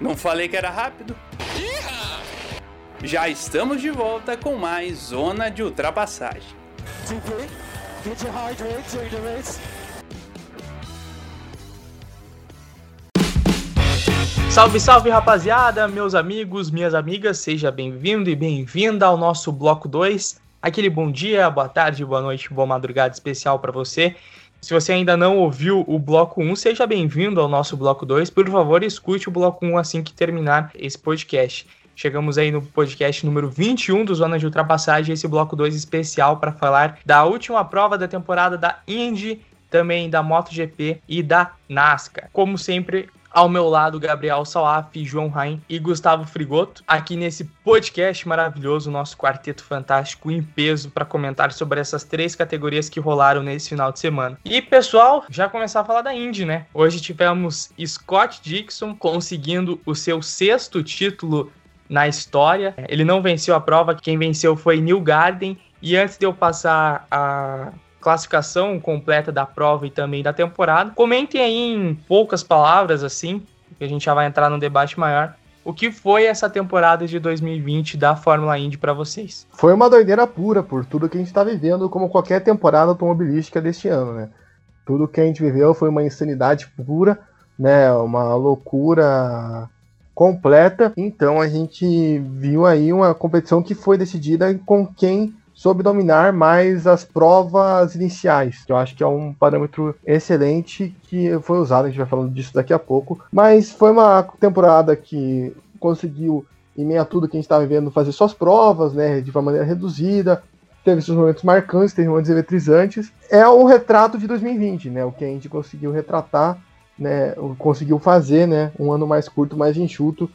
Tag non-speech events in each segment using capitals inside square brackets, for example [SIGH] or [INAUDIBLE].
Não falei que era rápido? Já estamos de volta com mais Zona de Ultrapassagem. Salve, salve rapaziada, meus amigos, minhas amigas, seja bem-vindo e bem-vinda ao nosso bloco 2. Aquele bom dia, boa tarde, boa noite, boa madrugada especial para você. Se você ainda não ouviu o bloco 1, seja bem-vindo ao nosso bloco 2. Por favor, escute o bloco 1 assim que terminar esse podcast. Chegamos aí no podcast número 21 do Zona de Ultrapassagem, esse bloco 2 especial para falar da última prova da temporada da Indy, também da MotoGP e da NASCAR. Como sempre, ao meu lado, Gabriel Salaf, João Rain e Gustavo Frigoto, aqui nesse podcast maravilhoso, nosso quarteto fantástico em peso, para comentar sobre essas três categorias que rolaram nesse final de semana. E pessoal, já começar a falar da Indy, né? Hoje tivemos Scott Dixon conseguindo o seu sexto título na história. Ele não venceu a prova, quem venceu foi Neil Garden. E antes de eu passar a classificação completa da prova e também da temporada. Comentem aí em poucas palavras, assim, que a gente já vai entrar num debate maior. O que foi essa temporada de 2020 da Fórmula Indy para vocês? Foi uma doideira pura por tudo que a gente está vivendo, como qualquer temporada automobilística deste ano, né? Tudo que a gente viveu foi uma insanidade pura, né? Uma loucura completa. Então a gente viu aí uma competição que foi decidida com quem soube dominar mais as provas iniciais. Eu acho que é um parâmetro excelente que foi usado, a gente vai falando disso daqui a pouco. Mas foi uma temporada que conseguiu, em meio a tudo que a gente estava vivendo, fazer suas provas, né, de uma maneira reduzida. Teve seus momentos marcantes, teve momentos eletrizantes. É o retrato de 2020, né? O que a gente conseguiu retratar, né? Conseguiu fazer, né? Um ano mais curto, mais enxuto.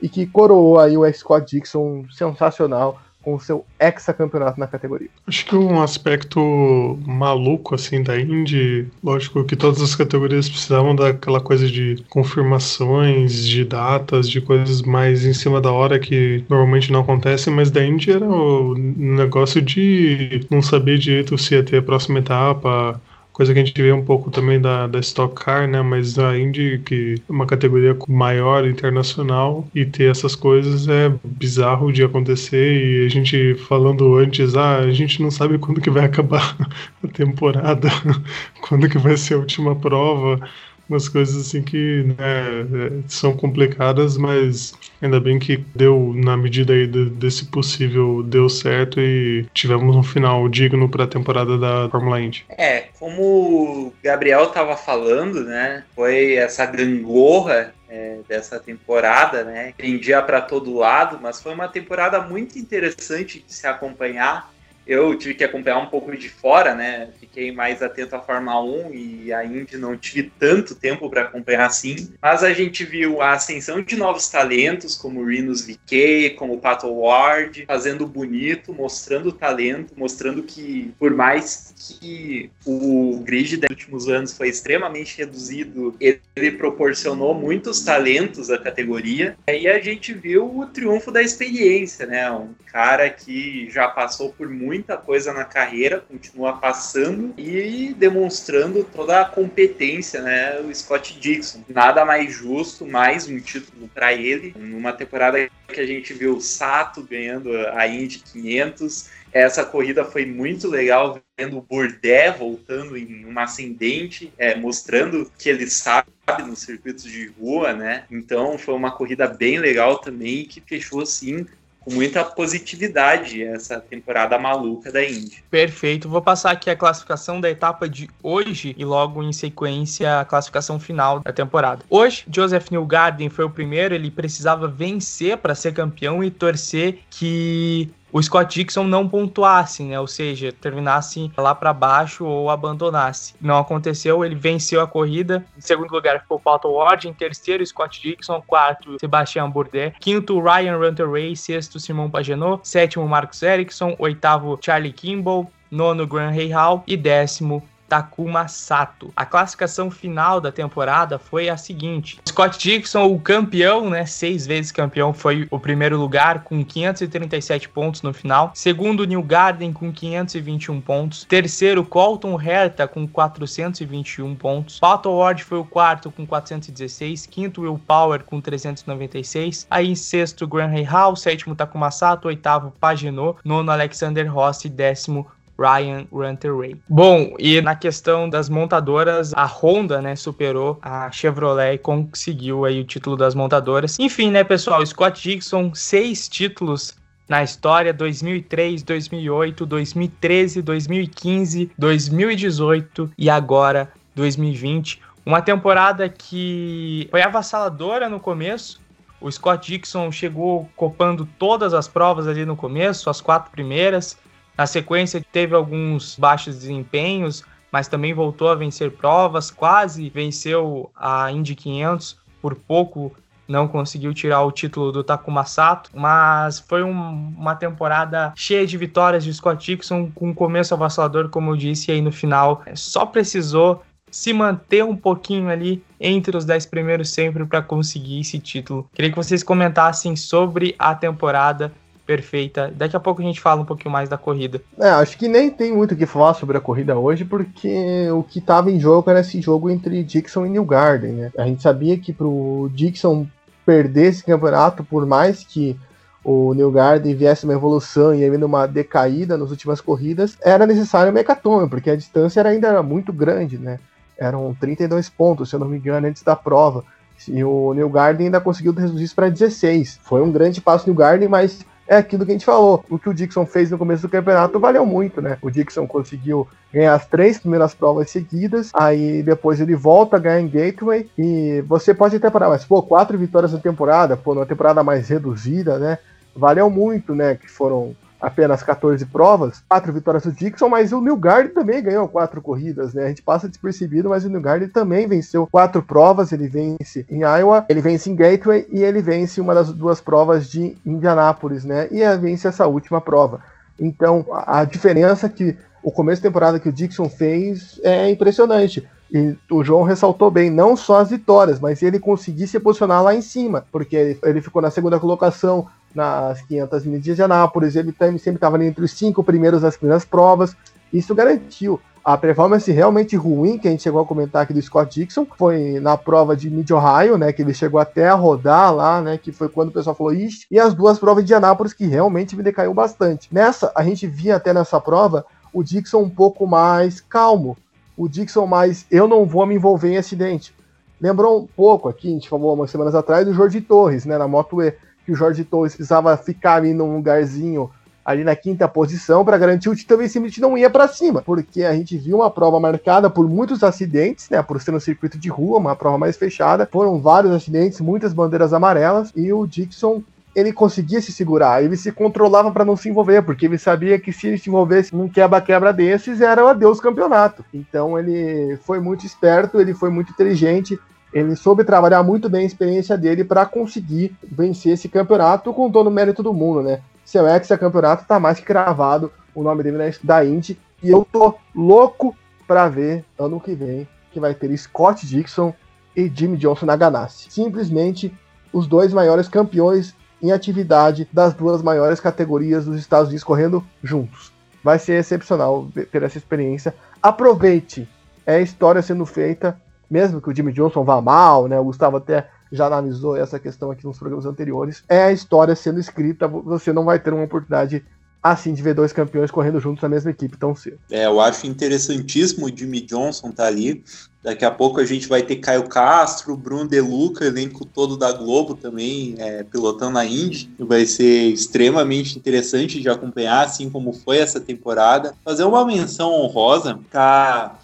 E que coroou aí o Scott Dixon sensacional com o seu hexacampeonato na categoria. Acho que um aspecto maluco assim da Indy, lógico que todas as categorias precisavam daquela coisa de confirmações, de datas, de coisas mais em cima da hora que normalmente não acontecem, mas da Indy era o negócio de não saber direito se ia ter a próxima etapa, coisa que a gente vê um pouco também da, da Stock Car, né? Mas a Indy, que é uma categoria maior, internacional, e ter essas coisas é bizarro de acontecer. E a gente falando antes, ah, a gente não sabe quando que vai [LAUGHS] acabar a temporada, [LAUGHS] quando que vai ser a última prova umas coisas assim que né, são complicadas, mas ainda bem que deu, na medida aí desse possível, deu certo e tivemos um final digno para a temporada da Fórmula Indy. É, como o Gabriel estava falando, né, foi essa gangorra é, dessa temporada, né, prendia para todo lado, mas foi uma temporada muito interessante de se acompanhar eu tive que acompanhar um pouco de fora, né? Fiquei mais atento à Fórmula 1 e a Indy não tive tanto tempo para acompanhar assim. Mas a gente viu a ascensão de novos talentos, como o Rinus VK, como o Pato Ward, fazendo bonito, mostrando talento, mostrando que, por mais que o grid dos últimos anos foi extremamente reduzido, ele proporcionou muitos talentos à categoria. E a gente viu o triunfo da experiência, né? Um cara que já passou por muita coisa na carreira, continua passando e demonstrando toda a competência, né? O Scott Dixon. Nada mais justo, mais um título para ele. Numa temporada que a gente viu o Sato ganhando a Indy 500, essa corrida foi muito legal, vendo o Bourdais voltando em uma ascendente, é, mostrando que ele sabe nos circuitos de rua, né? Então foi uma corrida bem legal também, que fechou assim com muita positividade essa temporada maluca da Indy. Perfeito. Vou passar aqui a classificação da etapa de hoje e logo em sequência a classificação final da temporada. Hoje, Joseph Newgarden foi o primeiro, ele precisava vencer para ser campeão e torcer que o Scott Dixon não pontuasse, né? Ou seja, terminasse lá para baixo ou abandonasse. Não aconteceu, ele venceu a corrida. Em segundo lugar ficou Pato Ward, em terceiro Scott Dixon, quarto Sebastian Bourdais, quinto Ryan Runter-Ray, sexto Simon Pagenaud, sétimo Marcus Ericsson, oitavo Charlie Kimball, nono Graham Hall e décimo Takuma Sato. A classificação final da temporada foi a seguinte: Scott Dixon, o campeão, né, seis vezes campeão, foi o primeiro lugar com 537 pontos no final. Segundo, New Garden com 521 pontos. Terceiro, Colton Herta com 421 pontos. Pato Ward foi o quarto com 416. Quinto, Will Power com 396. Aí em sexto, Graham Hall. Sétimo, Takuma Sato. Oitavo, Paginot. Nono, Alexander Rossi. Décimo, Ryan Ray. Bom, e na questão das montadoras, a Honda, né, superou a Chevrolet e conseguiu aí o título das montadoras. Enfim, né, pessoal, Scott Dixon, seis títulos na história 2003, 2008, 2013, 2015, 2018 e agora 2020. Uma temporada que foi avassaladora no começo. O Scott Dixon chegou copando todas as provas ali no começo, as quatro primeiras. Na sequência, teve alguns baixos desempenhos, mas também voltou a vencer provas, quase venceu a Indy 500, por pouco não conseguiu tirar o título do Takuma Sato, mas foi um, uma temporada cheia de vitórias de Scott Dixon, com um começo avassalador, como eu disse, e aí no final só precisou se manter um pouquinho ali entre os 10 primeiros sempre para conseguir esse título. Queria que vocês comentassem sobre a temporada perfeita. Daqui a pouco a gente fala um pouquinho mais da corrida. É, acho que nem tem muito o que falar sobre a corrida hoje, porque o que estava em jogo era esse jogo entre Dixon e New Garden, né? A gente sabia que pro Dixon perder esse campeonato, por mais que o New Garden viesse uma evolução e vindo uma decaída nas últimas corridas, era necessário um hecatome, porque a distância era, ainda era muito grande, né? Eram 32 pontos, se eu não me engano, antes da prova. E o New Garden ainda conseguiu reduzir isso para 16. Foi um grande passo New Garden, mas é aquilo que a gente falou. O que o Dixon fez no começo do campeonato valeu muito, né? O Dixon conseguiu ganhar as três primeiras provas seguidas, aí depois ele volta a ganhar em Gateway, e você pode até parar, mas pô, quatro vitórias na temporada, pô, numa temporada mais reduzida, né? Valeu muito, né? Que foram apenas 14 provas, quatro vitórias do Dixon, mas o Newgard também ganhou quatro corridas, né? A gente passa despercebido, mas o Newgard também venceu quatro provas, ele vence em Iowa, ele vence em Gateway e ele vence uma das duas provas de Indianápolis, né? E vence essa última prova. Então, a diferença que o começo da temporada que o Dixon fez é impressionante. E o João ressaltou bem, não só as vitórias, mas ele conseguir se posicionar lá em cima, porque ele ficou na segunda colocação, nas 500 milhas de Anápolis, ele sempre estava entre os cinco primeiros das primeiras provas. Isso garantiu. A performance realmente ruim que a gente chegou a comentar aqui do Scott Dixon foi na prova de Mid Ohio, né? Que ele chegou até a rodar lá, né? Que foi quando o pessoal falou isso. E as duas provas de Anápolis que realmente me decaiu bastante. Nessa, a gente via até nessa prova o Dixon um pouco mais calmo. O Dixon mais eu não vou me envolver em acidente. Lembrou um pouco aqui, a gente falou umas semanas atrás, do Jorge Torres, né? Na Moto E que o Jorge Torres precisava ficar ali num lugarzinho ali na quinta posição para garantir o título e simplesmente não ia para cima, porque a gente viu uma prova marcada por muitos acidentes, né, por ser um circuito de rua, uma prova mais fechada, foram vários acidentes, muitas bandeiras amarelas e o Dixon ele conseguia se segurar, ele se controlava para não se envolver, porque ele sabia que se ele se envolvesse num quebra-quebra desses, era o adeus campeonato. Então ele foi muito esperto, ele foi muito inteligente, ele soube trabalhar muito bem a experiência dele para conseguir vencer esse campeonato com todo o mérito do mundo, né? Seu ex-campeonato tá mais que cravado o nome dele né, da Indy. E eu tô louco para ver ano que vem que vai ter Scott Dixon e Jimmy Johnson na Ganassi. Simplesmente os dois maiores campeões em atividade das duas maiores categorias dos Estados Unidos correndo juntos. Vai ser excepcional ter essa experiência. Aproveite, é história sendo feita mesmo que o Jimmy Johnson vá mal, né? O Gustavo até já analisou essa questão aqui nos programas anteriores. É a história sendo escrita, você não vai ter uma oportunidade assim de ver dois campeões correndo juntos na mesma equipe tão cedo. É, eu acho interessantíssimo o Jimmy Johnson tá ali. Daqui a pouco a gente vai ter Caio Castro, Bruno De Luca, elenco todo da Globo também, é, pilotando a Indy. Vai ser extremamente interessante de acompanhar, assim como foi essa temporada. Fazer uma menção honrosa, tá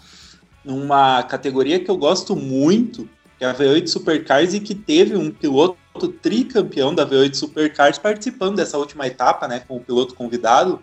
numa categoria que eu gosto muito, que é a V8 Supercars, e que teve um piloto tricampeão da V8 Supercars participando dessa última etapa, né, com o piloto convidado,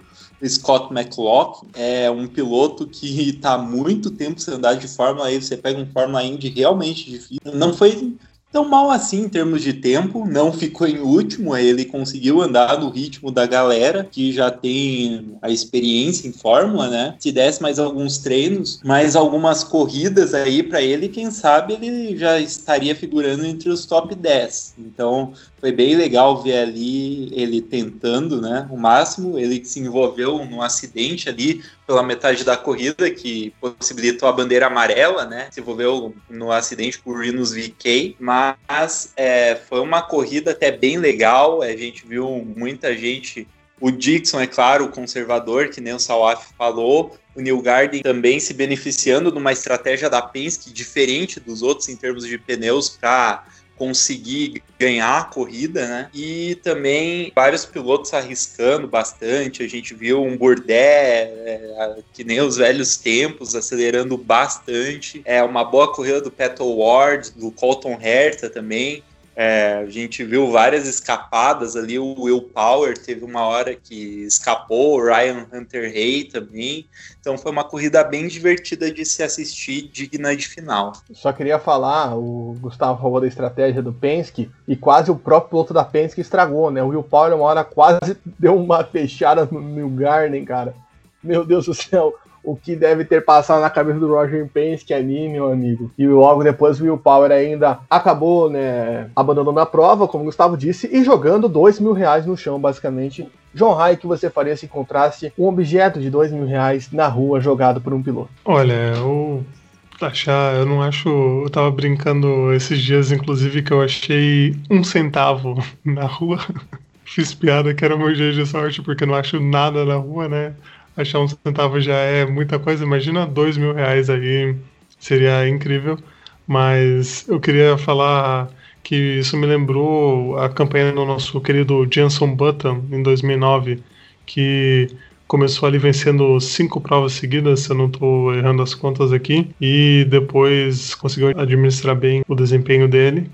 Scott McLaughlin. É um piloto que está muito tempo sem andar de Fórmula E, você pega um Fórmula Indy realmente difícil. Não foi tão mal assim em termos de tempo, não ficou em último, ele conseguiu andar no ritmo da galera que já tem a experiência em Fórmula, né? Se desse mais alguns treinos, mais algumas corridas aí para ele, quem sabe ele já estaria figurando entre os top 10. Então, foi bem legal ver ali ele tentando, né, o máximo. Ele se envolveu num acidente ali pela metade da corrida que possibilitou a bandeira amarela, né? Se envolveu no acidente com o Rinus VK, mas é, foi uma corrida até bem legal. A gente viu muita gente. O Dixon, é claro, o conservador, que nem o Salaf falou, o New Garden também se beneficiando de uma estratégia da Penske diferente dos outros em termos de pneus para conseguir ganhar a corrida, né? E também vários pilotos arriscando bastante. A gente viu um Bourdais, é, que nem os velhos tempos, acelerando bastante. É uma boa corrida do Petal Ward, do Colton Herta também. É, a gente viu várias escapadas ali, o Will Power teve uma hora que escapou, o Ryan Hunter Hay também. Então foi uma corrida bem divertida de se assistir, digna de final. Só queria falar, o Gustavo falou da estratégia do Penske e quase o próprio piloto da Penske estragou, né? O Will Power uma hora quase [LAUGHS] deu uma fechada no New Garden, cara. Meu Deus do céu o que deve ter passado na cabeça do Roger Penske ali, meu amigo. E logo depois o Will Power ainda acabou, né, abandonando a prova, como o Gustavo disse, e jogando dois mil reais no chão, basicamente. John Rai, que você faria se encontrasse um objeto de dois mil reais na rua jogado por um piloto? Olha, eu achar, eu não acho. Eu tava brincando esses dias, inclusive, que eu achei um centavo na rua. [LAUGHS] Fiz piada que era meu dia de sorte, porque não acho nada na rua, né? Achar um centavo já é muita coisa. Imagina dois mil reais aí, seria incrível. Mas eu queria falar que isso me lembrou a campanha do nosso querido Jenson Button em 2009, que começou ali vencendo cinco provas seguidas, se eu não estou errando as contas aqui, e depois conseguiu administrar bem o desempenho dele.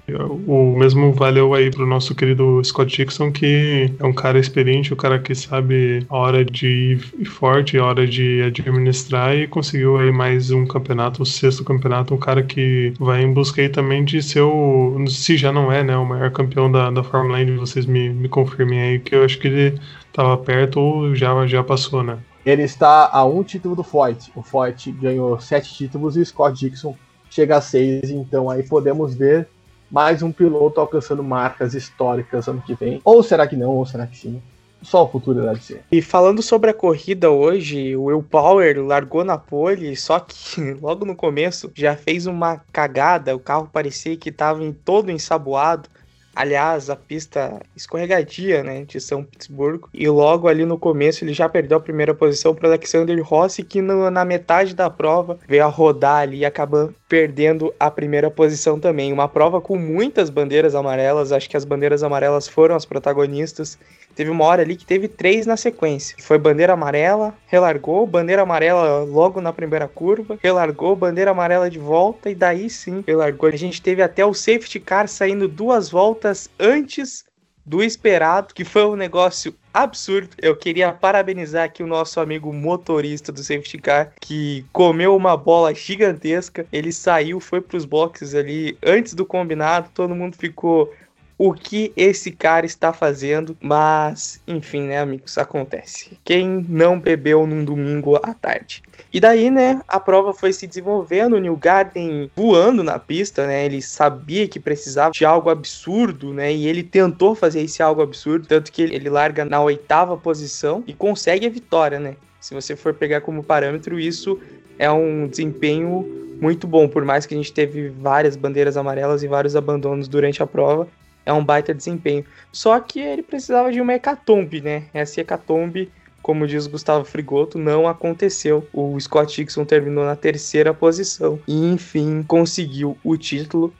O mesmo valeu aí para o nosso querido Scott Dixon, que é um cara experiente, um cara que sabe a hora de ir forte, a hora de administrar e conseguiu aí mais um campeonato, o sexto campeonato, um cara que vai em busca aí também de ser o, se já não é, né, o maior campeão da, da Fórmula 1, vocês me, me confirmem aí, que eu acho que ele estava perto ou já, já passou, né? Ele está a um título do Foyt. O Foyt ganhou sete títulos e o Scott Dixon chega a seis. Então aí podemos ver mais um piloto alcançando marcas históricas ano que vem. Ou será que não? Ou será que sim? Só o futuro deve ser. E falando sobre a corrida hoje, o Will Power largou na pole, só que [LAUGHS] logo no começo já fez uma cagada. O carro parecia que estava todo ensaboado. Aliás, a pista escorregadia, né, de São Petersburgo. E logo ali no começo ele já perdeu a primeira posição para Alexander Rossi, que no, na metade da prova veio a rodar ali e acabou perdendo a primeira posição também. Uma prova com muitas bandeiras amarelas, acho que as bandeiras amarelas foram as protagonistas. Teve uma hora ali que teve três na sequência. Foi bandeira amarela, relargou, bandeira amarela logo na primeira curva, relargou, bandeira amarela de volta e daí sim relargou. A gente teve até o safety car saindo duas voltas antes do esperado, que foi um negócio absurdo. Eu queria parabenizar aqui o nosso amigo motorista do safety car, que comeu uma bola gigantesca. Ele saiu, foi para os boxes ali antes do combinado, todo mundo ficou o que esse cara está fazendo, mas enfim, né, amigos, acontece. Quem não bebeu num domingo à tarde. E daí, né, a prova foi se desenvolvendo, o New Garden voando na pista, né? Ele sabia que precisava de algo absurdo, né? E ele tentou fazer esse algo absurdo, tanto que ele larga na oitava posição e consegue a vitória, né? Se você for pegar como parâmetro, isso é um desempenho muito bom, por mais que a gente teve várias bandeiras amarelas e vários abandonos durante a prova, é um baita desempenho. Só que ele precisava de uma hecatombe, né? Essa hecatombe, como diz Gustavo Frigoto, não aconteceu. O Scott Dixon terminou na terceira posição e, enfim, conseguiu o título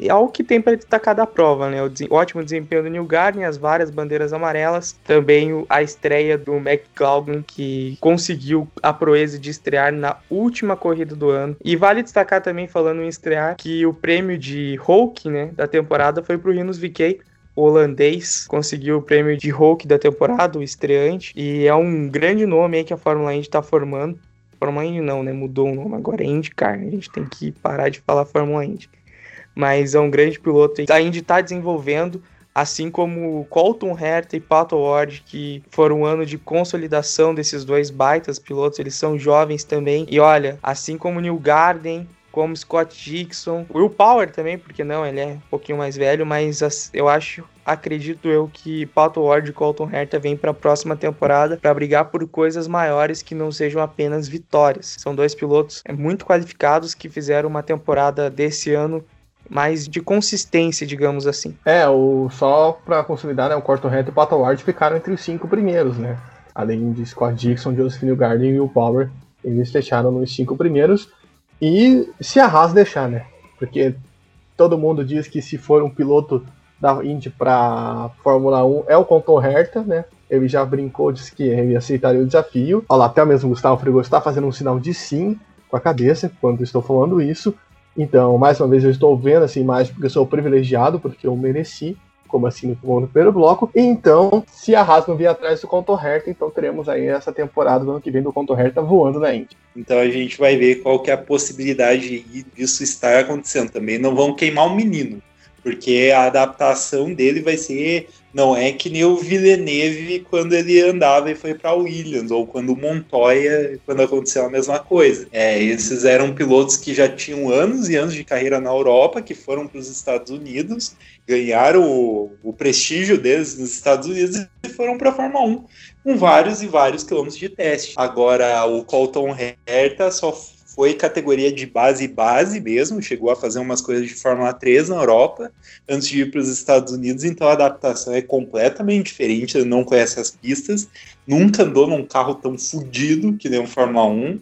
é algo que tem para destacar da prova, né? O ótimo desempenho do New Garden, as várias bandeiras amarelas, também a estreia do McLaughlin, que conseguiu a proeza de estrear na última corrida do ano. E vale destacar também, falando em estrear, que o prêmio de Hulk, né, da temporada foi para o Rinos VK, holandês conseguiu o prêmio de Hulk da temporada, o estreante, e é um grande nome aí que a Fórmula Indy está formando. Fórmula Indy não, né? Mudou o nome, agora é IndyCar. A gente tem que parar de falar Fórmula Indy. Mas é um grande piloto. A Indy está desenvolvendo, assim como Colton Herta e Pato Ward, que foram um ano de consolidação desses dois baitas pilotos, eles são jovens também. E olha, assim como New Garden, como Scott Dixon, Will Power também, porque não, ele é um pouquinho mais velho, mas eu acho, acredito eu que Pato Ward e Colton Herta vêm para a próxima temporada para brigar por coisas maiores que não sejam apenas vitórias. São dois pilotos é, muito qualificados que fizeram uma temporada desse ano mais de consistência, digamos assim. É, o só para consolidar, né, o Colton Herta e o Pato Ward ficaram entre os cinco primeiros, né? Além de Scott Dixon, Joseph Newgarden e Will Power, eles fecharam nos cinco primeiros. E se a Haas deixar, né? Porque todo mundo diz que se for um piloto da Indy para Fórmula 1 é o Colton Herta, né? Ele já brincou, disse que ele aceitaria o desafio. Olha lá, até mesmo Gustavo Frigoso está fazendo um sinal de sim com a cabeça quando estou falando isso. Então, mais uma vez, eu estou vendo essa imagem porque eu sou privilegiado, porque eu mereci como assim no primeiro bloco. Então, se a Haas não vier atrás do Conto Herta, então teremos aí essa temporada do ano que vem do Conto Herta voando na Indy. Então a gente vai ver qual que é a possibilidade disso estar acontecendo. Também não vão queimar o menino, porque a adaptação dele vai ser não é que nem o Villeneuve quando ele andava e foi para Williams, ou quando o Montoya, quando aconteceu a mesma coisa. É, esses eram pilotos que já tinham anos e anos de carreira na Europa, que foram para os Estados Unidos, ganharam o, o, prestígio deles nos Estados Unidos e foram para a Fórmula 1 com vários e vários quilômetros de teste. Agora, o Colton Herta só foi categoria de base base mesmo, chegou a fazer umas coisas de Fórmula 3 na Europa antes de ir para os Estados Unidos, então a adaptação é completamente diferente, ele não conhece as pistas, nunca andou num carro tão fodido que nem um Fórmula 1.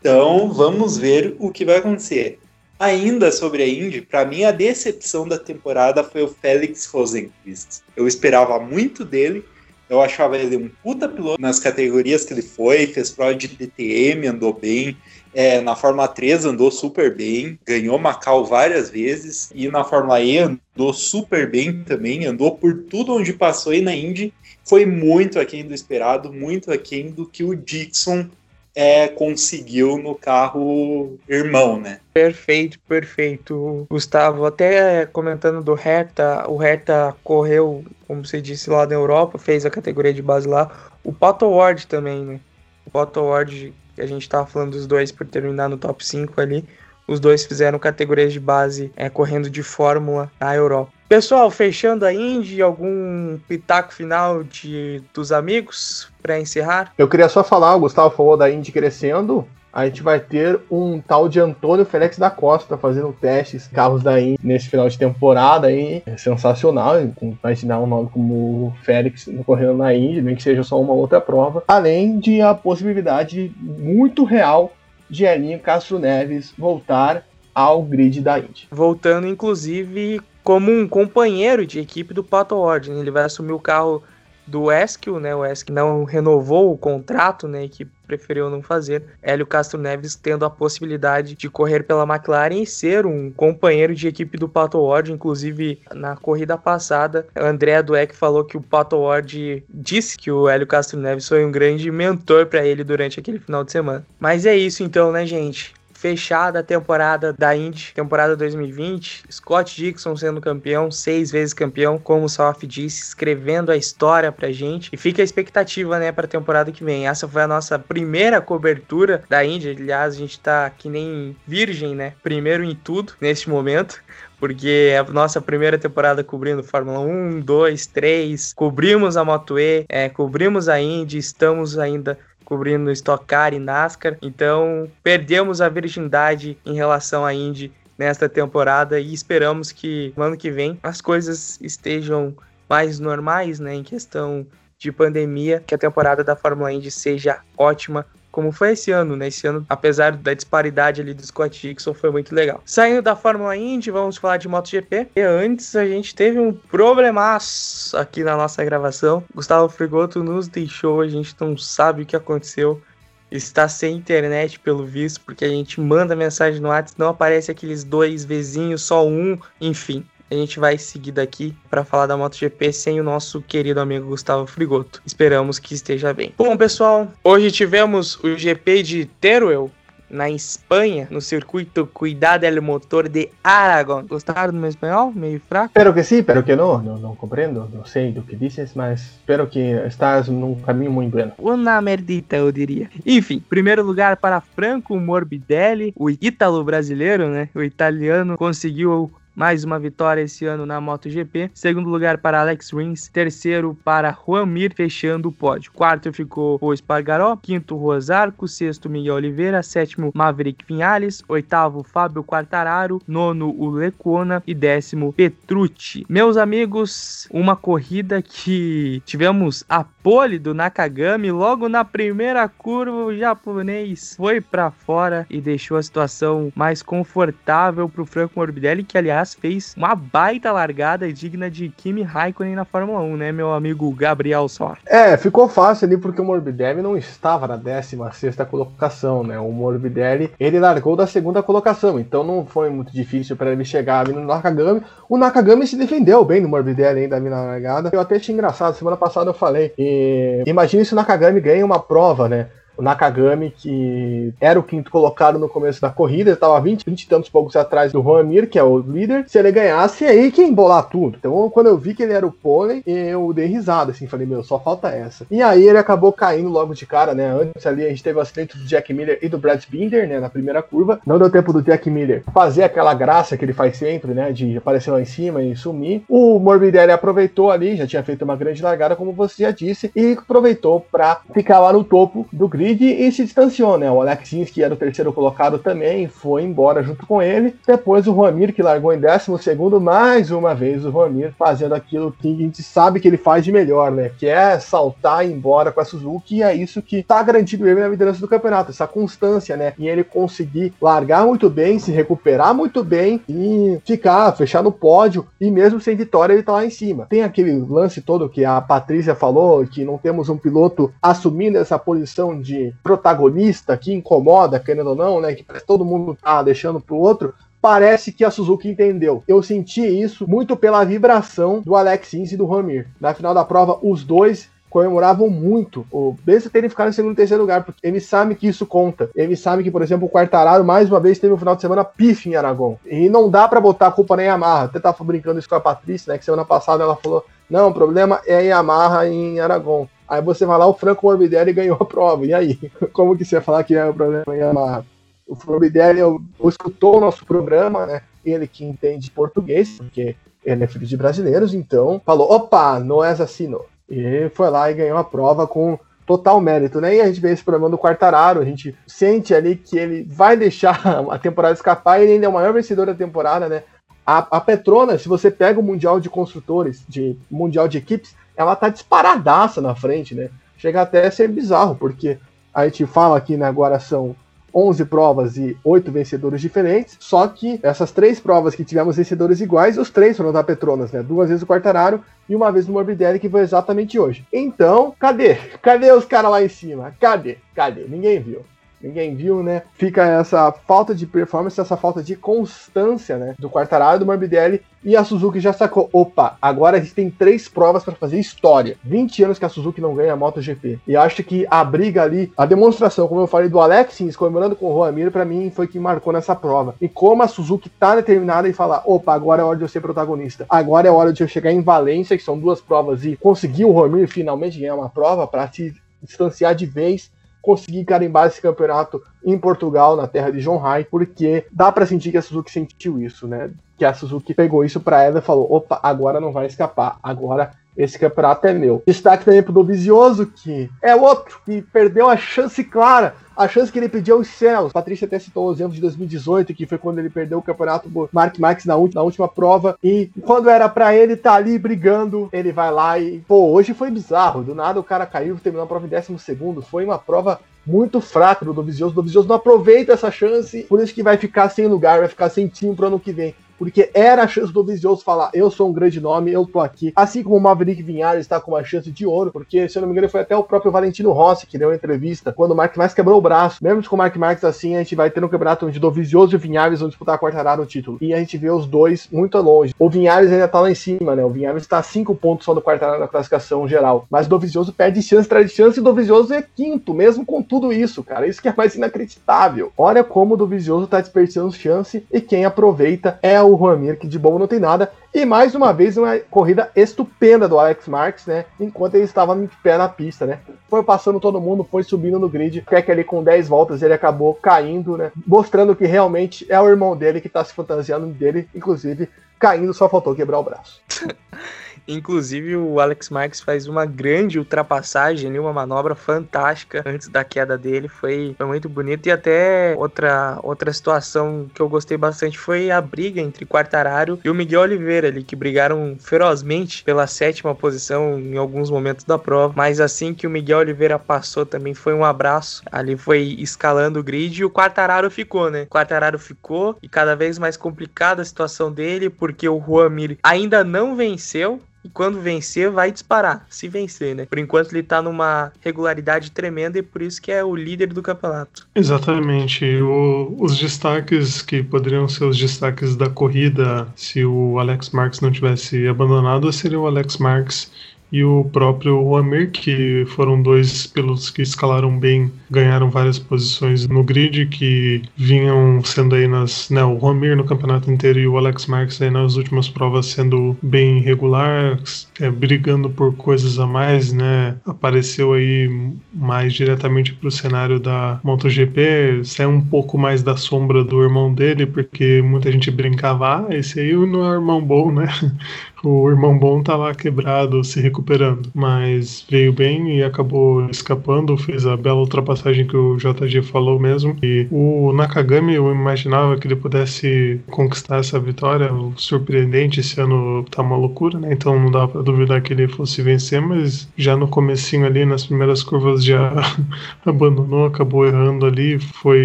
Então, vamos ver o que vai acontecer. Ainda sobre a Indy, para mim a decepção da temporada foi o Félix Rosenqvist. Eu esperava muito dele, eu achava ele um puta piloto nas categorias que ele foi, fez prova de DTM, andou bem, é, na Fórmula 3 andou super bem, ganhou Macau várias vezes, e na Fórmula E andou super bem também, andou por tudo onde passou e na Indy foi muito aquém do esperado, muito aquém do que o Dixon é, conseguiu no carro irmão, né? Perfeito, perfeito. Gustavo, até comentando do Hertha, o Hertha correu, como você disse, lá na Europa, fez a categoria de base lá. O Pato Ward também, né? O Pato Ward que a gente estava falando dos dois por terminar no top 5 ali. Os dois fizeram categorias de base é, correndo de Fórmula na Europa. Pessoal, fechando a Indy, algum pitaco final de, dos amigos para encerrar? Eu queria só falar, o Gustavo falou da Indy crescendo a gente vai ter um tal de Antônio Félix da Costa fazendo testes, carros da Indy nesse final de temporada aí. É sensacional, imaginar um nome como Félix correndo na Indy, nem que seja só uma outra prova. Além de a possibilidade muito real de Elinho Castro Neves voltar ao grid da Indy. Voltando, inclusive, como um companheiro de equipe do Pato. Né? Ele vai assumir o carro do Esquil, né? O Esquil não renovou o contrato, né? Que preferiu não fazer. Hélio Castro Neves tendo a possibilidade de correr pela McLaren e ser um companheiro de equipe do Pato Ward. Inclusive, na corrida passada, André Dueck falou que o Pato Ward disse que o Hélio Castro Neves foi um grande mentor para ele durante aquele final de semana. Mas é isso então, né, gente? Fechada a temporada da Indy, temporada 2020. Scott Dixon sendo campeão, seis vezes campeão, como o Salaf disse, escrevendo a história pra gente. E fica a expectativa, né, pra temporada que vem. Essa foi a nossa primeira cobertura da Indy. Aliás, a gente tá que nem virgem, né? Primeiro em tudo neste momento porque é a nossa primeira temporada cobrindo Fórmula 1, 2, 3, cobrimos a Moto E, é, cobrimos a Indy, estamos ainda cobrindo Stock Car e NASCAR. Então, perdemos a virgindade em relação à Indy nesta temporada e esperamos que no ano que vem as coisas estejam mais normais, né, em questão de pandemia, que a temporada da Fórmula Indy seja ótima como foi esse ano, né? Esse ano, apesar da disparidade ali do Scott Dixon, foi muito legal. Saindo da Fórmula Indy, vamos falar de MotoGP. E antes a gente teve um problemaço aqui na nossa gravação. Gustavo Frigoto nos deixou, a gente não sabe o que aconteceu. Está sem internet, pelo visto, porque a gente manda mensagem no WhatsApp, não aparece aqueles dois vizinhos, só um, enfim a gente vai seguir daqui para falar da MotoGP sem o nosso querido amigo Gustavo Frigoto. Esperamos que esteja bem. Bom, pessoal, hoje tivemos o GP de Teruel, na Espanha, no circuito Cuidado el Motor de Aragón. Gostaram do meu espanhol? Meio fraco? Espero que sim, pero que não, não, não compreendo, não sei do que dizes, mas espero que estás num caminho muito bueno. Uma merdita, eu diria. Enfim, primeiro lugar para Franco Morbidelli, o ítalo brasileiro, né? O italiano conseguiu mais uma vitória esse ano na MotoGP. Segundo lugar para Alex Rins, terceiro para Juan Mir, fechando o pódio. Quarto ficou o Espargaró, quinto Rosarco, sexto Miguel Oliveira, sétimo Maverick Vinhales, oitavo Fábio Quartararo, nono o Lecona e décimo Petrucci. Meus amigos, uma corrida que tivemos a pole do Nakagami logo na primeira curva o japonês foi para fora e deixou a situação mais confortável para o Franco Morbidelli que aliás aliás, fez uma baita largada digna de Kimi Raikkonen na Fórmula 1, né, meu amigo Gabriel Sor? É, ficou fácil ali porque o Morbidelli não estava na 16 colocação, né? O Morbidelli, ele largou da segunda colocação, então não foi muito difícil para ele chegar ali no Nakagami. O Nakagami se defendeu bem do Morbidelli ainda ali na largada. Eu até achei engraçado, semana passada eu falei. E... Imagine se o Nakagami ganha uma prova, né? O Nakagami, que era o quinto colocado no começo da corrida, estava 20, 20 e tantos poucos atrás do Juan Mir, que é o líder. Se ele ganhasse, aí que embolar tudo. Então, quando eu vi que ele era o pônei, eu dei risada, assim, falei, meu, só falta essa. E aí ele acabou caindo logo de cara, né? Antes ali a gente teve o acidente do Jack Miller e do Brad Binder, né, na primeira curva. Não deu tempo do Jack Miller fazer aquela graça que ele faz sempre, né, de aparecer lá em cima e sumir. O Morbidelli aproveitou ali, já tinha feito uma grande largada, como você já disse, e aproveitou para ficar lá no topo do grid e se distanciou, né? O Alexis, que era o terceiro colocado também, foi embora junto com ele. Depois o Juanmir, que largou em décimo segundo, mais uma vez o Juanmir fazendo aquilo que a gente sabe que ele faz de melhor, né? Que é saltar e ir embora com a Suzuki, e é isso que tá garantido ele na liderança do campeonato, essa constância, né? E ele conseguir largar muito bem, se recuperar muito bem e ficar, fechar no pódio, e mesmo sem vitória ele tá lá em cima. Tem aquele lance todo que a Patrícia falou, que não temos um piloto assumindo essa posição de protagonista que incomoda, querendo ou não, né? Que todo mundo tá deixando pro outro. Parece que a Suzuki entendeu. Eu senti isso muito pela vibração do Alex Rins e do Ramir. Na final da prova, os dois comemoravam muito o mesmo terem ficado em segundo e terceiro lugar, porque eles sabem que isso conta. Eles sabem que, por exemplo, o Quartararo mais uma vez teve um final de semana pif em Aragão. E não dá para botar a culpa na Yamaha. Até tava brincando isso com a Patrícia, né? Que semana passada ela falou: não, o problema é a Yamaha em Aragão. Aí você vai lá, o Franco Morbidelli ganhou a prova. E aí? [LAUGHS] Como que você vai falar que é o problema em? O Morbidelli escutou o nosso programa, né? Ele que entende português, porque ele é filho de brasileiros, então falou: opa, não é assassino. E foi lá e ganhou a prova com total mérito, né? E a gente vê esse problema do Quartararo, a gente sente ali que ele vai deixar [LAUGHS] a temporada escapar ele ainda é o maior vencedor da temporada, né? A, a Petronas, se você pega o Mundial de Construtores, de Mundial de Equipes, ela tá disparadaça na frente, né? Chega até a ser bizarro, porque a gente fala aqui, né, agora são 11 provas e 8 vencedores diferentes, só que essas três provas que tivemos vencedores iguais, os três foram da Petronas, né? Duas vezes o Quartararo e uma vez o Morbidelli, que foi exatamente hoje. Então, cadê? Cadê os caras lá em cima? Cadê? Cadê? Ninguém viu ninguém viu, né? Fica essa falta de performance, essa falta de constância, né? Do Quartararo, do Morbidelli e a Suzuki já sacou, opa, agora a gente tem três provas para fazer história. 20 anos que a Suzuki não ganha a MotoGP. E acho que a briga ali, a demonstração, como eu falei, do Alex Sims comemorando com o Roamir, para mim foi que marcou nessa prova. E como a Suzuki tá determinada em falar, opa, agora é hora de eu ser protagonista. Agora é hora de eu chegar em Valência, que são duas provas, e conseguir o Roamir finalmente ganhar uma prova para se distanciar de vez conseguir carimbar esse campeonato em Portugal, na terra de John Rai, porque dá para sentir que a Suzuki sentiu isso, né? Que a Suzuki pegou isso para ela e falou: opa, agora não vai escapar, agora esse campeonato é meu. Destaque também pro Dovizioso, que é outro que perdeu a chance clara a chance que ele pediu aos céus. Patrícia até citou o exemplo de 2018, que foi quando ele perdeu o campeonato do Mark Marques na, na última prova. E quando era para ele estar tá ali brigando, ele vai lá e. Pô, hoje foi bizarro. Do nada o cara caiu, terminou a prova em décimo segundo. Foi uma prova muito fraca do Dovizioso. O Dovizioso não aproveita essa chance, por isso que vai ficar sem lugar, vai ficar sem time pro ano que vem. Porque era a chance do Vizioso falar: eu sou um grande nome, eu tô aqui. Assim como o Maverick Vinhares está com uma chance de ouro, porque se eu não me engano foi até o próprio Valentino Rossi que deu uma entrevista quando o Mark Marques quebrou o braço. Mesmo com o Mark Marques assim, a gente vai ter um campeonato onde Dovizioso e Vinhares vão disputar a quarta rara no título. E a gente vê os dois muito longe. O Vinhares ainda tá lá em cima, né? O Vinhares está a 5 pontos só do quarta rara na classificação geral. Mas o Dovizioso perde chance, traz chance e o Dovizioso é quinto, mesmo com tudo isso, cara. Isso que é mais inacreditável. Olha como o Dovizioso tá desperdiçando chance e quem aproveita é o Juan que de bom não tem nada. E mais uma vez, uma corrida estupenda do Alex Marques, né? Enquanto ele estava em pé na pista, né? Foi passando todo mundo, foi subindo no grid. Até que ali com 10 voltas ele acabou caindo, né? Mostrando que realmente é o irmão dele que está se fantasiando dele, inclusive caindo, só faltou quebrar o braço. [LAUGHS] Inclusive, o Alex Marques faz uma grande ultrapassagem uma manobra fantástica antes da queda dele. Foi, foi muito bonito. E até outra, outra situação que eu gostei bastante foi a briga entre Quartararo e o Miguel Oliveira ali, que brigaram ferozmente pela sétima posição em alguns momentos da prova. Mas assim que o Miguel Oliveira passou, também foi um abraço. Ali foi escalando o grid e o Quartararo ficou, né? O Quartararo ficou e cada vez mais complicada a situação dele, porque o Juan Mir ainda não venceu e quando vencer, vai disparar. Se vencer, né? Por enquanto ele tá numa regularidade tremenda e por isso que é o líder do campeonato. Exatamente. O, os destaques que poderiam ser os destaques da corrida se o Alex Marques não tivesse abandonado seria o Alex Marques e o próprio Amir, que foram dois pilotos que escalaram bem, ganharam várias posições no grid, que vinham sendo aí nas. Né, o Amir no campeonato inteiro e o Alex Marques aí nas últimas provas sendo bem regular, é, brigando por coisas a mais, né? Apareceu aí mais diretamente para o cenário da MotoGP, saiu um pouco mais da sombra do irmão dele, porque muita gente brincava, ah, esse aí não é irmão bom, né? [LAUGHS] o irmão bom tá quebrado, se recuperando, mas veio bem e acabou escapando, fez a bela ultrapassagem que o JG falou mesmo. E o Nakagami, eu imaginava que ele pudesse conquistar essa vitória, surpreendente, esse ano tá uma loucura, né? Então não dá para duvidar que ele fosse vencer, mas já no comecinho ali, nas primeiras curvas já [LAUGHS] abandonou, acabou errando ali, foi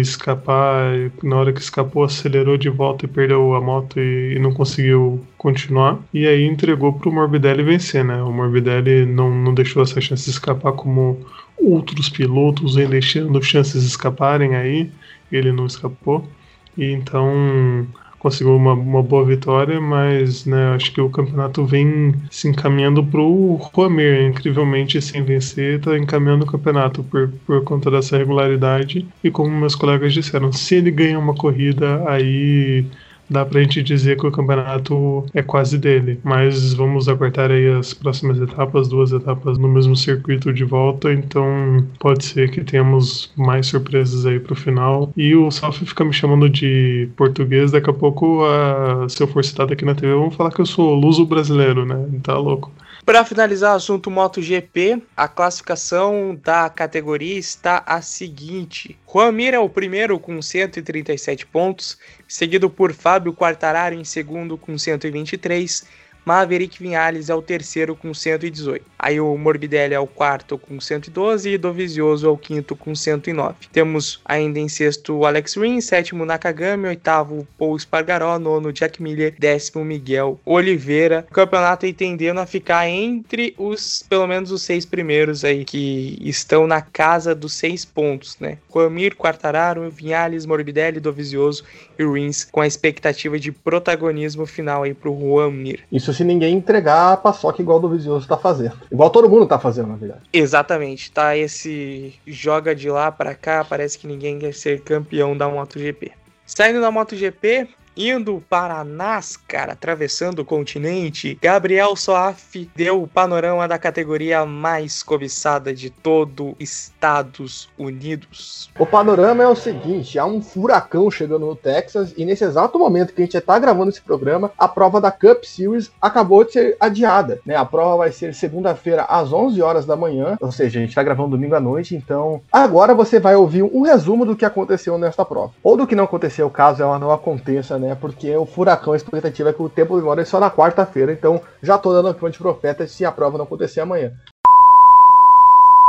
escapar, na hora que escapou acelerou de volta e perdeu a moto e, e não conseguiu continuar. E aí entregou para o Morbidelli vencer, né? O Morbidelli não, não deixou essa chance escapar como outros pilotos vêm deixando chances escaparem aí. Ele não escapou. E então conseguiu uma, uma boa vitória, mas né, acho que o campeonato vem se encaminhando para o Romer, incrivelmente sem vencer, está encaminhando o campeonato por, por conta dessa regularidade. E como meus colegas disseram, se ele ganha uma corrida, aí dá pra gente dizer que o campeonato é quase dele. Mas vamos aguardar aí as próximas etapas, duas etapas no mesmo circuito de volta, então pode ser que tenhamos mais surpresas aí pro final. E o Salf fica me chamando de português, daqui a pouco, a, se eu for citado aqui na TV, vão falar que eu sou luso brasileiro, né? Tá louco. Para finalizar o assunto MotoGP, a classificação da categoria está a seguinte: Juan Mir é o primeiro com 137 pontos, seguido por Fábio Quartararo em segundo com 123, Maverick Vinhales é o terceiro com 118. Aí o Morbidelli é o quarto com 112 e Dovizioso é o quinto com 109. Temos ainda em sexto o Alex Rins, sétimo Nakagami, oitavo Paul Spargaró, nono Jack Miller, décimo Miguel Oliveira. O campeonato aí tendendo a ficar entre os, pelo menos os seis primeiros aí, que estão na casa dos seis pontos, né? Coamir, Quartararo, Vinhales, Morbidelli, Dovizioso e Rins, com a expectativa de protagonismo final aí pro Juan Mir. Isso se ninguém entregar a paçoca igual o Dovizioso tá fazendo. Igual todo mundo tá fazendo, na verdade. Exatamente. Tá esse joga de lá para cá, parece que ninguém quer ser campeão da MotoGP. Saindo da MotoGP, Indo para NASCAR, atravessando o continente, Gabriel Soaf deu o panorama da categoria mais cobiçada de todo Estados Unidos. O panorama é o seguinte: há um furacão chegando no Texas e nesse exato momento que a gente está gravando esse programa, a prova da Cup Series acabou de ser adiada. Né? A prova vai ser segunda-feira às 11 horas da manhã, ou seja, a gente está gravando domingo à noite, então agora você vai ouvir um resumo do que aconteceu nesta prova. Ou do que não aconteceu caso ela não aconteça né? Porque o furacão, a expectativa é que o tempo demora só na quarta-feira, então já tô dando aqui de profeta se a prova não acontecer amanhã.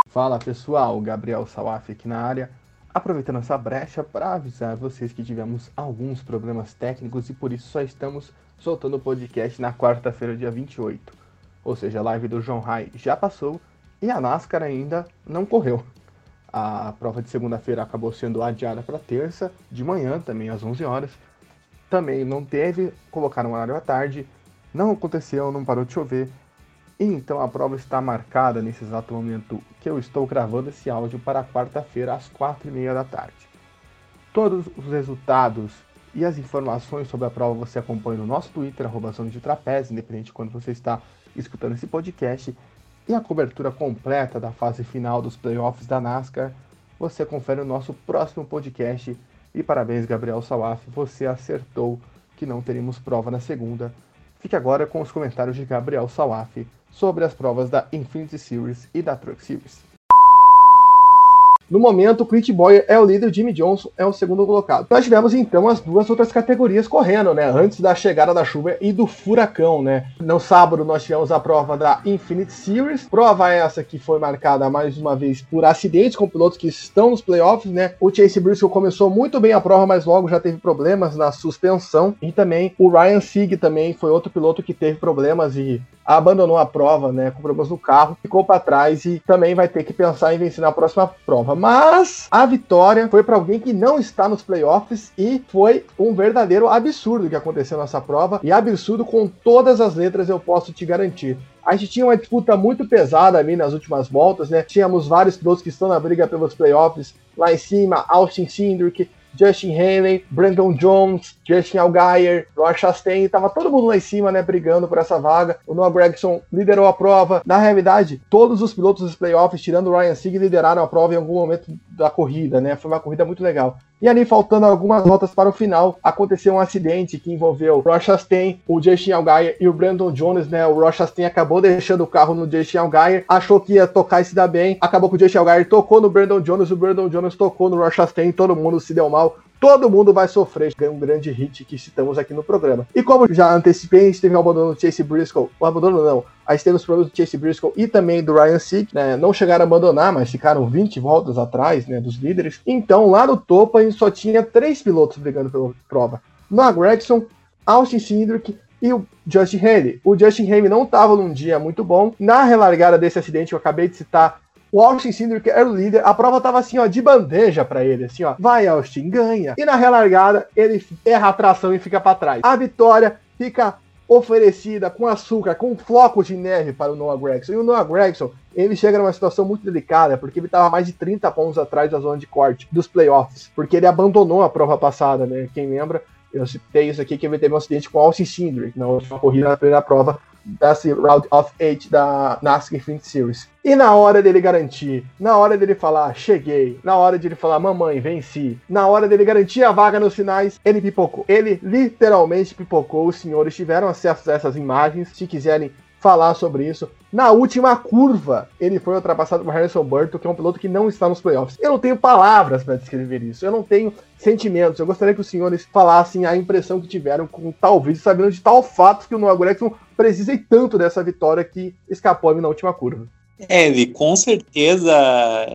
Fala pessoal, Gabriel Salaf aqui na área. aproveitando essa brecha para avisar vocês que tivemos alguns problemas técnicos e por isso só estamos soltando o podcast na quarta-feira, dia 28. Ou seja, a live do João Rai já passou e a NASCAR ainda não correu. A prova de segunda-feira acabou sendo adiada para terça, de manhã, também às 11 horas. Também não teve, colocaram um horário à tarde, não aconteceu, não parou de chover. E então a prova está marcada nesse exato momento que eu estou gravando esse áudio para quarta-feira às 4h30 da tarde. Todos os resultados e as informações sobre a prova você acompanha no nosso Twitter, arroba de trapézio, independente de quando você está escutando esse podcast. E a cobertura completa da fase final dos playoffs da NASCAR você confere no nosso próximo podcast. E parabéns, Gabriel Salaf, você acertou que não teremos prova na segunda. Fique agora com os comentários de Gabriel Salaf sobre as provas da Infinity Series e da Truck Series. No momento, o Clint Boyer é o líder, Jimmy Johnson é o segundo colocado. Nós tivemos então as duas outras categorias correndo, né? Antes da chegada da chuva e do furacão, né? No sábado nós tivemos a prova da Infinite Series, prova essa que foi marcada mais uma vez por acidentes com pilotos que estão nos playoffs, né? O Chase Briscoe começou muito bem a prova, mas logo já teve problemas na suspensão e também o Ryan Sieg também foi outro piloto que teve problemas e abandonou a prova, né, com problemas no carro, ficou para trás e também vai ter que pensar em vencer na próxima prova. Mas a vitória foi para alguém que não está nos playoffs e foi um verdadeiro absurdo que aconteceu nessa prova e absurdo com todas as letras eu posso te garantir. A gente tinha uma disputa muito pesada ali nas últimas voltas, né? Tínhamos vários pilotos que estão na briga pelos playoffs. Lá em cima, Austin Cindric, Justin Haley, Brandon Jones, Justin Allgaier, Roy Chastain, tava todo mundo lá em cima, né, brigando por essa vaga. O Noah Gregson liderou a prova. Na realidade, todos os pilotos dos playoffs, tirando o Ryan Sieg, lideraram a prova em algum momento da corrida, né? Foi uma corrida muito legal. E ali, faltando algumas voltas para o final, aconteceu um acidente que envolveu o Roy Chastain, o Justin Allgaier e o Brandon Jones, né? O Roy Chastain acabou deixando o carro no Justin Allgaier, achou que ia tocar e se dar bem, acabou com o Justin Allgaier tocou no Brandon Jones, o Brandon Jones tocou no Roy Chastain, todo mundo se deu mal todo mundo vai sofrer um grande hit que citamos aqui no programa. E como já antecipei, a gente teve o abandono do Chase Briscoe, o abandono não, a gente teve os problemas do Chase Briscoe e também do Ryan Sieg, né, não chegaram a abandonar, mas ficaram 20 voltas atrás, né, dos líderes. Então, lá no topo, a gente só tinha três pilotos brigando pela prova. Noah Gregson, Austin Cindric e o Justin Haley. O Justin Haley não estava num dia muito bom. Na relargada desse acidente eu acabei de citar, o Austin Cindric era o líder, a prova tava assim, ó, de bandeja para ele, assim, ó. Vai, Austin, ganha. E na relargada, ele erra a tração e fica para trás. A vitória fica oferecida com açúcar, com flocos de neve para o Noah Gregson. E o Noah Gregson, ele chega numa situação muito delicada, porque ele estava mais de 30 pontos atrás da zona de corte dos playoffs, porque ele abandonou a prova passada, né? Quem lembra, eu citei isso aqui, que ele teve um acidente com o Austin Cindric na última corrida na primeira prova desse Round of Eight da NASCAR Infinite Series. E na hora dele garantir, na hora dele falar cheguei, na hora de ele falar mamãe venci, na hora dele garantir a vaga nos finais, ele pipocou. Ele literalmente pipocou. Os senhores tiveram acesso a essas imagens. Se quiserem falar sobre isso. Na última curva, ele foi ultrapassado por Harrison Burton, que é um piloto que não está nos playoffs. Eu não tenho palavras para descrever isso. Eu não tenho sentimentos. Eu gostaria que os senhores falassem a impressão que tiveram com tal vídeo, sabendo de tal fato que o Noah Gregson precisa tanto dessa vitória que escapou na última curva. É, ele com certeza,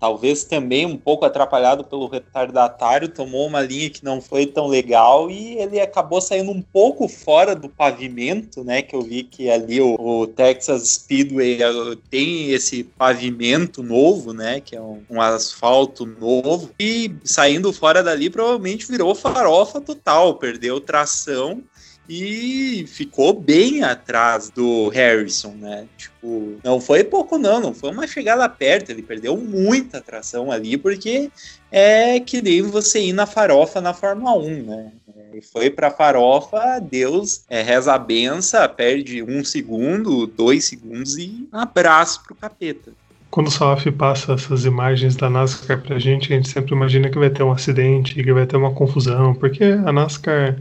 talvez também um pouco atrapalhado pelo retardatário, tomou uma linha que não foi tão legal e ele acabou saindo um pouco fora do pavimento, né? Que eu vi que ali o, o Texas Speedway eh, tem esse pavimento novo, né? Que é um, um asfalto novo. E saindo fora dali, provavelmente virou farofa total, perdeu tração e ficou bem atrás do Harrison, né? Tipo, não foi pouco não, não foi uma chegada perto, ele perdeu muita tração ali, porque é que nem você ir na farofa na Fórmula 1, né? E foi pra farofa, Deus é, reza a benção, perde um segundo, dois segundos e abraço pro capeta. Quando o Salaf passa essas imagens da NASCAR pra gente, a gente sempre imagina que vai ter um acidente, que vai ter uma confusão, porque a NASCAR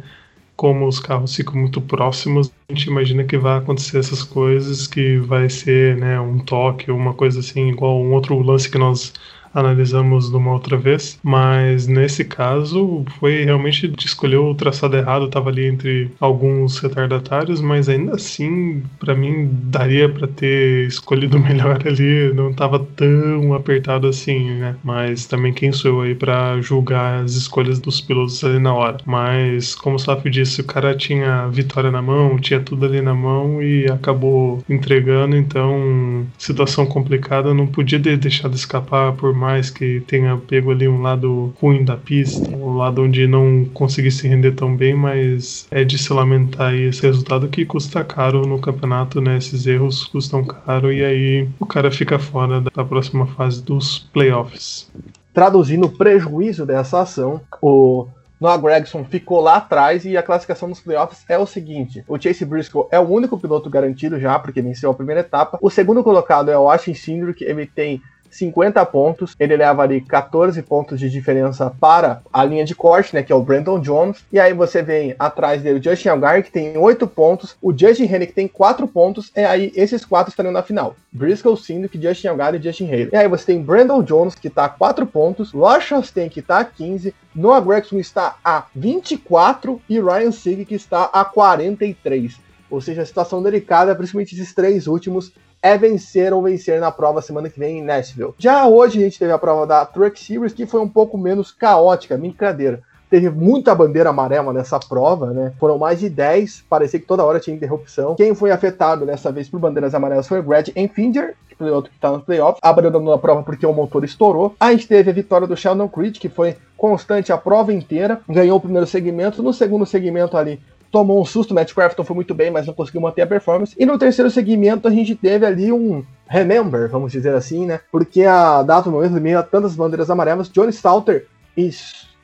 como os carros ficam muito próximos, a gente imagina que vai acontecer essas coisas, que vai ser né, um toque, uma coisa assim, igual um outro lance que nós analisamos numa outra vez, mas nesse caso foi realmente de escolher o traçado errado, tava ali entre alguns retardatários, mas ainda assim, para mim, daria para ter escolhido [LAUGHS] melhor ali, não tava tão apertado assim, né? Mas também quem sou eu aí para julgar as escolhas dos pilotos ali na hora. Mas, como o Saf disse, o cara tinha a vitória na mão, tinha tudo ali na mão e acabou entregando, então, situação complicada, não podia ter deixado escapar, por mais que tenha pego ali um lado ruim da pista, um lado onde não conseguisse render tão bem, mas é de se lamentar aí esse resultado que custa caro no campeonato, né? Esses erros custam caro e aí o cara fica fora da próxima fase dos playoffs. Traduzindo o prejuízo dessa ação, o Noah Gregson ficou lá atrás e a classificação dos playoffs é o seguinte: o Chase Briscoe é o único piloto garantido já, porque venceu a primeira etapa. O segundo colocado é o Austin Cindric, ele tem 50 pontos, ele leva ali 14 pontos de diferença para a linha de corte, né, que é o Brandon Jones, e aí você vem atrás dele o Justin Algar, que tem 8 pontos, o Justin Henry, que tem 4 pontos, e aí esses quatro estariam na final. Briscoe, Sindrick, Justin Algar e Justin Haley. E aí você tem Brandon Jones, que está a 4 pontos, Ross Chastain, que está a 15, Noah Gregson está a 24 e Ryan Sieg, que está a 43. Ou seja, situação delicada, principalmente esses três últimos, é vencer ou vencer na prova semana que vem em Nashville. Já hoje a gente teve a prova da Truck Series, que foi um pouco menos caótica, brincadeira. Teve muita bandeira amarela nessa prova, né? Foram mais de 10, parecia que toda hora tinha interrupção. Quem foi afetado dessa vez por bandeiras amarelas foi o Brad Enfinger, que piloto que está nos playoffs, abandonando a prova porque o motor estourou. A gente teve a vitória do Sheldon Creed, que foi constante a prova inteira, ganhou o primeiro segmento. No segundo segmento ali, tomou um susto, Matt Crafton foi muito bem, mas não conseguiu manter a performance. E no terceiro segmento a gente teve ali um remember, vamos dizer assim, né? Porque a data no momento, meio a tantas bandeiras amarelas, Johnny Salter e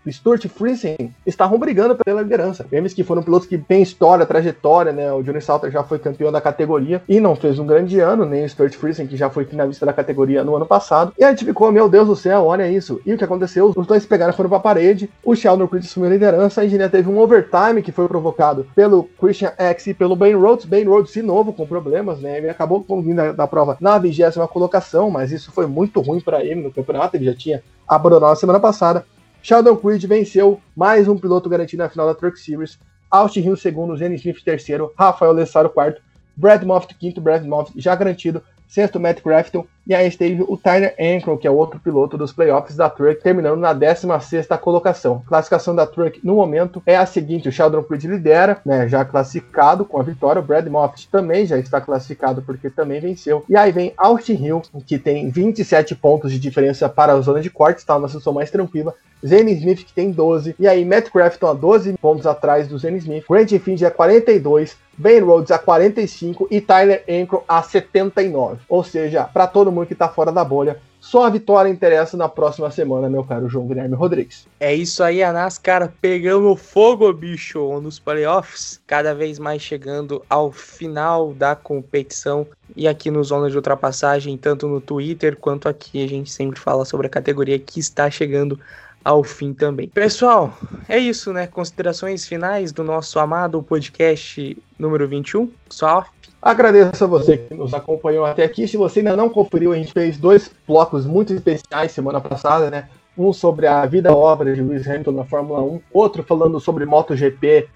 Stuart Friesen estavam brigando pela liderança. Eles que foram pilotos que têm história, trajetória, né? O Johnny Salter já foi campeão da categoria e não fez um grande ano, nem o Stuart Friesen, que já foi finalista da categoria no ano passado. E a gente ficou, meu Deus do céu, olha isso. E o que aconteceu? Os dois pegaram foram pra parede, o Sheldon Creed assumiu a liderança, a engenharia teve um overtime que foi provocado pelo Christian X e pelo Ben Rhodes. Ben Rhodes, de novo, com problemas, né? Ele acabou vindo da, da prova na vigésima colocação, mas isso foi muito ruim para ele no campeonato, ele já tinha abandonado a semana passada. Sheldon Creed venceu mais um piloto garantido na final da Truck Series. Austin Hill segundo, Zenny Smith terceiro, Rafael Lessaro quarto, Brad Moffitt quinto, Brad Moffitt já garantido, sexto Matt Crafton, e aí esteve o Tyler Ankron, que é outro piloto dos playoffs da Truck, terminando na 16ª colocação. A classificação da Truck no momento é a seguinte, o Sheldon Creed lidera, né, já classificado com a vitória, o Brad Moffitt também já está classificado porque também venceu. E aí vem Austin Hill, que tem 27 pontos de diferença para a zona de corte, está numa situação mais tranquila, Zane Smith, que tem 12. E aí, Matt Crafton a 12 pontos atrás do Zane Smith. Grant Finch a 42. Ben Rhodes a 45 e Tyler Ankro a 79. Ou seja, para todo mundo que tá fora da bolha, só a vitória interessa na próxima semana, meu caro João Guilherme Rodrigues. É isso aí, a NASCAR pegando fogo, bicho, nos playoffs, cada vez mais chegando ao final da competição. E aqui no Zona de Ultrapassagem, tanto no Twitter quanto aqui, a gente sempre fala sobre a categoria que está chegando ao fim também. Pessoal, é isso, né? Considerações finais do nosso amado podcast número 21. Só Agradeço a você que nos acompanhou até aqui. Se você ainda não conferiu, a gente fez dois blocos muito especiais semana passada, né? Um sobre a vida obra de Lewis Hamilton na Fórmula 1, outro falando sobre MotoGP,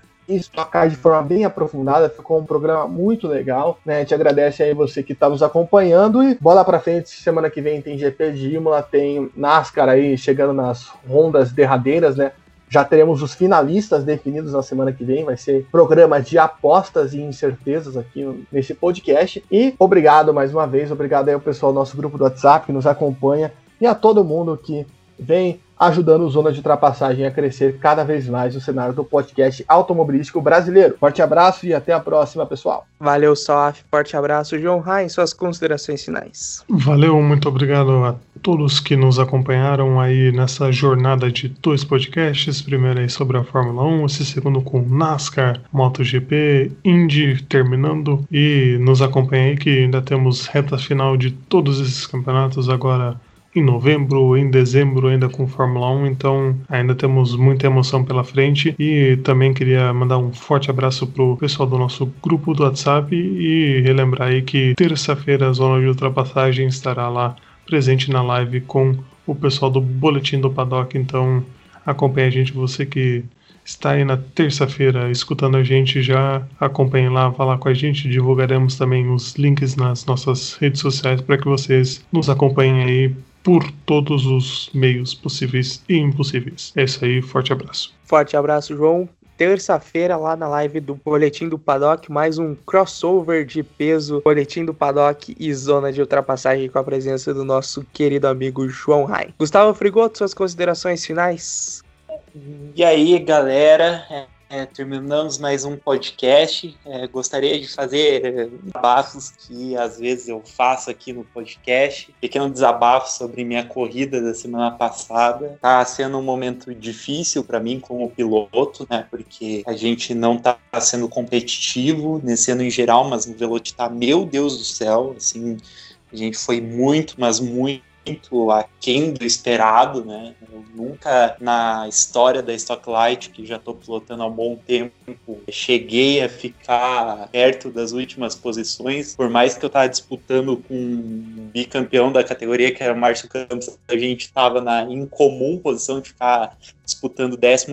tocar de forma bem aprofundada, ficou um programa muito legal, né? A gente agradece aí você que está nos acompanhando e bola para frente, semana que vem tem GP de Imola, tem NASCAR aí chegando nas rondas derradeiras, né? Já teremos os finalistas definidos na semana que vem. Vai ser programa de apostas e incertezas aqui nesse podcast. E obrigado mais uma vez, obrigado aí ao pessoal do nosso grupo do WhatsApp que nos acompanha e a todo mundo que vem ajudando o Zona de Ultrapassagem a crescer cada vez mais no cenário do podcast automobilístico brasileiro. Forte abraço e até a próxima, pessoal. Valeu, Soaf. Forte abraço. João Rain, suas considerações finais. Valeu, muito obrigado a todos que nos acompanharam aí nessa jornada de dois podcasts. Primeiro aí sobre a Fórmula 1, esse segundo com NASCAR, MotoGP, Indy terminando e nos acompanha aí que ainda temos reta final de todos esses campeonatos agora em novembro, em dezembro, ainda com Fórmula 1, então ainda temos muita emoção pela frente. E também queria mandar um forte abraço pro pessoal do nosso grupo do WhatsApp e relembrar aí que terça-feira a zona de ultrapassagem estará lá presente na live com o pessoal do Boletim do Paddock. Então acompanhe a gente, você que está aí na terça-feira escutando a gente, já acompanhe lá, vá lá com a gente. Divulgaremos também os links nas nossas redes sociais para que vocês nos acompanhem aí por todos os meios possíveis e impossíveis. É isso aí, forte abraço. Forte abraço, João. Terça-feira, lá na live do Boletim do Paddock, mais um crossover de peso, Boletim do Paddock e Zona de Ultrapassagem com a presença do nosso querido amigo João Rai. Gustavo Frigoto, suas considerações finais? E aí, galera, é, terminamos mais um podcast. É, gostaria de fazer é, desabafos que às vezes eu faço aqui no podcast. Pequeno desabafo sobre minha corrida da semana passada. Tá sendo um momento difícil para mim como piloto, né? Porque a gente não tá sendo competitivo nesse ano em geral, mas no Velote tá, meu Deus do céu, assim, a gente foi muito, mas muito muito aquém do esperado, né? Eu nunca na história da Stocklight, que já estou pilotando há um bom tempo, cheguei a ficar perto das últimas posições, por mais que eu estava disputando com um bicampeão da categoria, que era o Márcio Campos, a gente estava na incomum posição de ficar disputando 11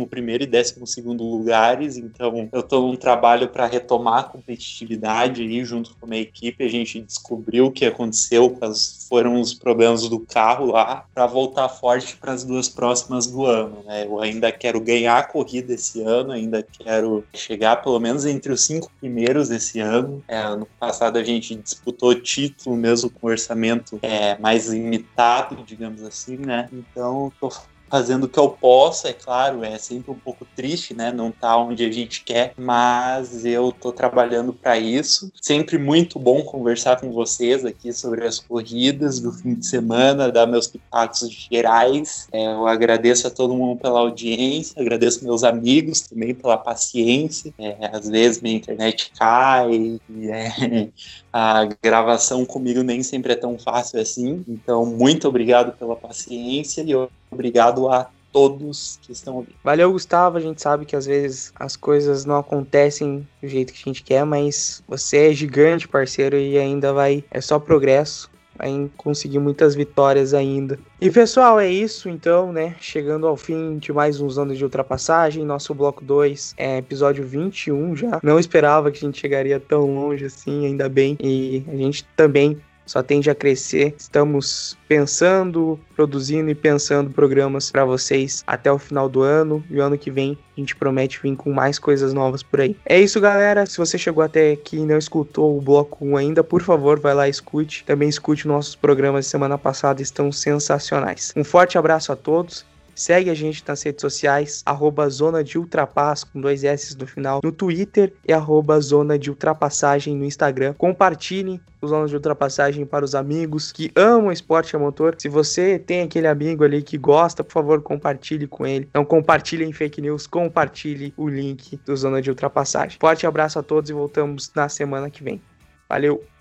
e 12 lugares, então eu estou num trabalho para retomar a competitividade aí junto com a minha equipe. A gente descobriu o que aconteceu, quais foram os problemas do carro lá, para voltar forte para as duas próximas do ano. Né? Eu ainda quero ganhar a corrida esse ano, ainda quero chegar pelo menos entre os cinco primeiros esse ano. É, ano passado a gente disputou título mesmo com orçamento é, mais limitado, digamos assim, né? Então estou fazendo o que eu posso, é claro, é sempre um pouco triste, né, não tá onde a gente quer, mas eu tô trabalhando para isso. Sempre muito bom conversar com vocês aqui sobre as corridas do fim de semana, dar meus pitacos gerais. É, eu agradeço a todo mundo pela audiência, agradeço meus amigos também pela paciência. É, às vezes minha internet cai, é, [LAUGHS] a gravação comigo nem sempre é tão fácil assim. Então, muito obrigado pela paciência e eu Obrigado a todos que estão ouvindo. Valeu, Gustavo. A gente sabe que às vezes as coisas não acontecem do jeito que a gente quer, mas você é gigante, parceiro, e ainda vai. É só progresso. Vai conseguir muitas vitórias ainda. E pessoal, é isso então, né? Chegando ao fim de mais uns anos de ultrapassagem. Nosso bloco 2 é episódio 21 já. Não esperava que a gente chegaria tão longe assim, ainda bem. E a gente também só tende a crescer. Estamos pensando, produzindo e pensando programas para vocês até o final do ano e o ano que vem a gente promete vir com mais coisas novas por aí. É isso, galera. Se você chegou até aqui e não escutou o bloco 1 ainda, por favor, vai lá e escute. Também escute nossos programas de semana passada, estão sensacionais. Um forte abraço a todos Segue a gente nas redes sociais, arroba Zona de Ultrapass, com dois S no final, no Twitter e arroba Zona de Ultrapassagem no Instagram. Compartilhe os Zonas de Ultrapassagem para os amigos que amam esporte a motor. Se você tem aquele amigo ali que gosta, por favor, compartilhe com ele. Não compartilhe em fake news, compartilhe o link do Zona de Ultrapassagem. Forte abraço a todos e voltamos na semana que vem. Valeu!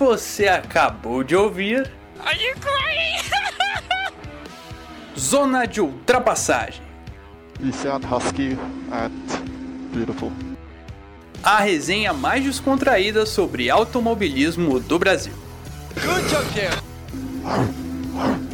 Você acabou de ouvir. [LAUGHS] Zona de ultrapassagem. Husky at Beautiful. A resenha mais descontraída sobre automobilismo do Brasil. Good job, [LAUGHS]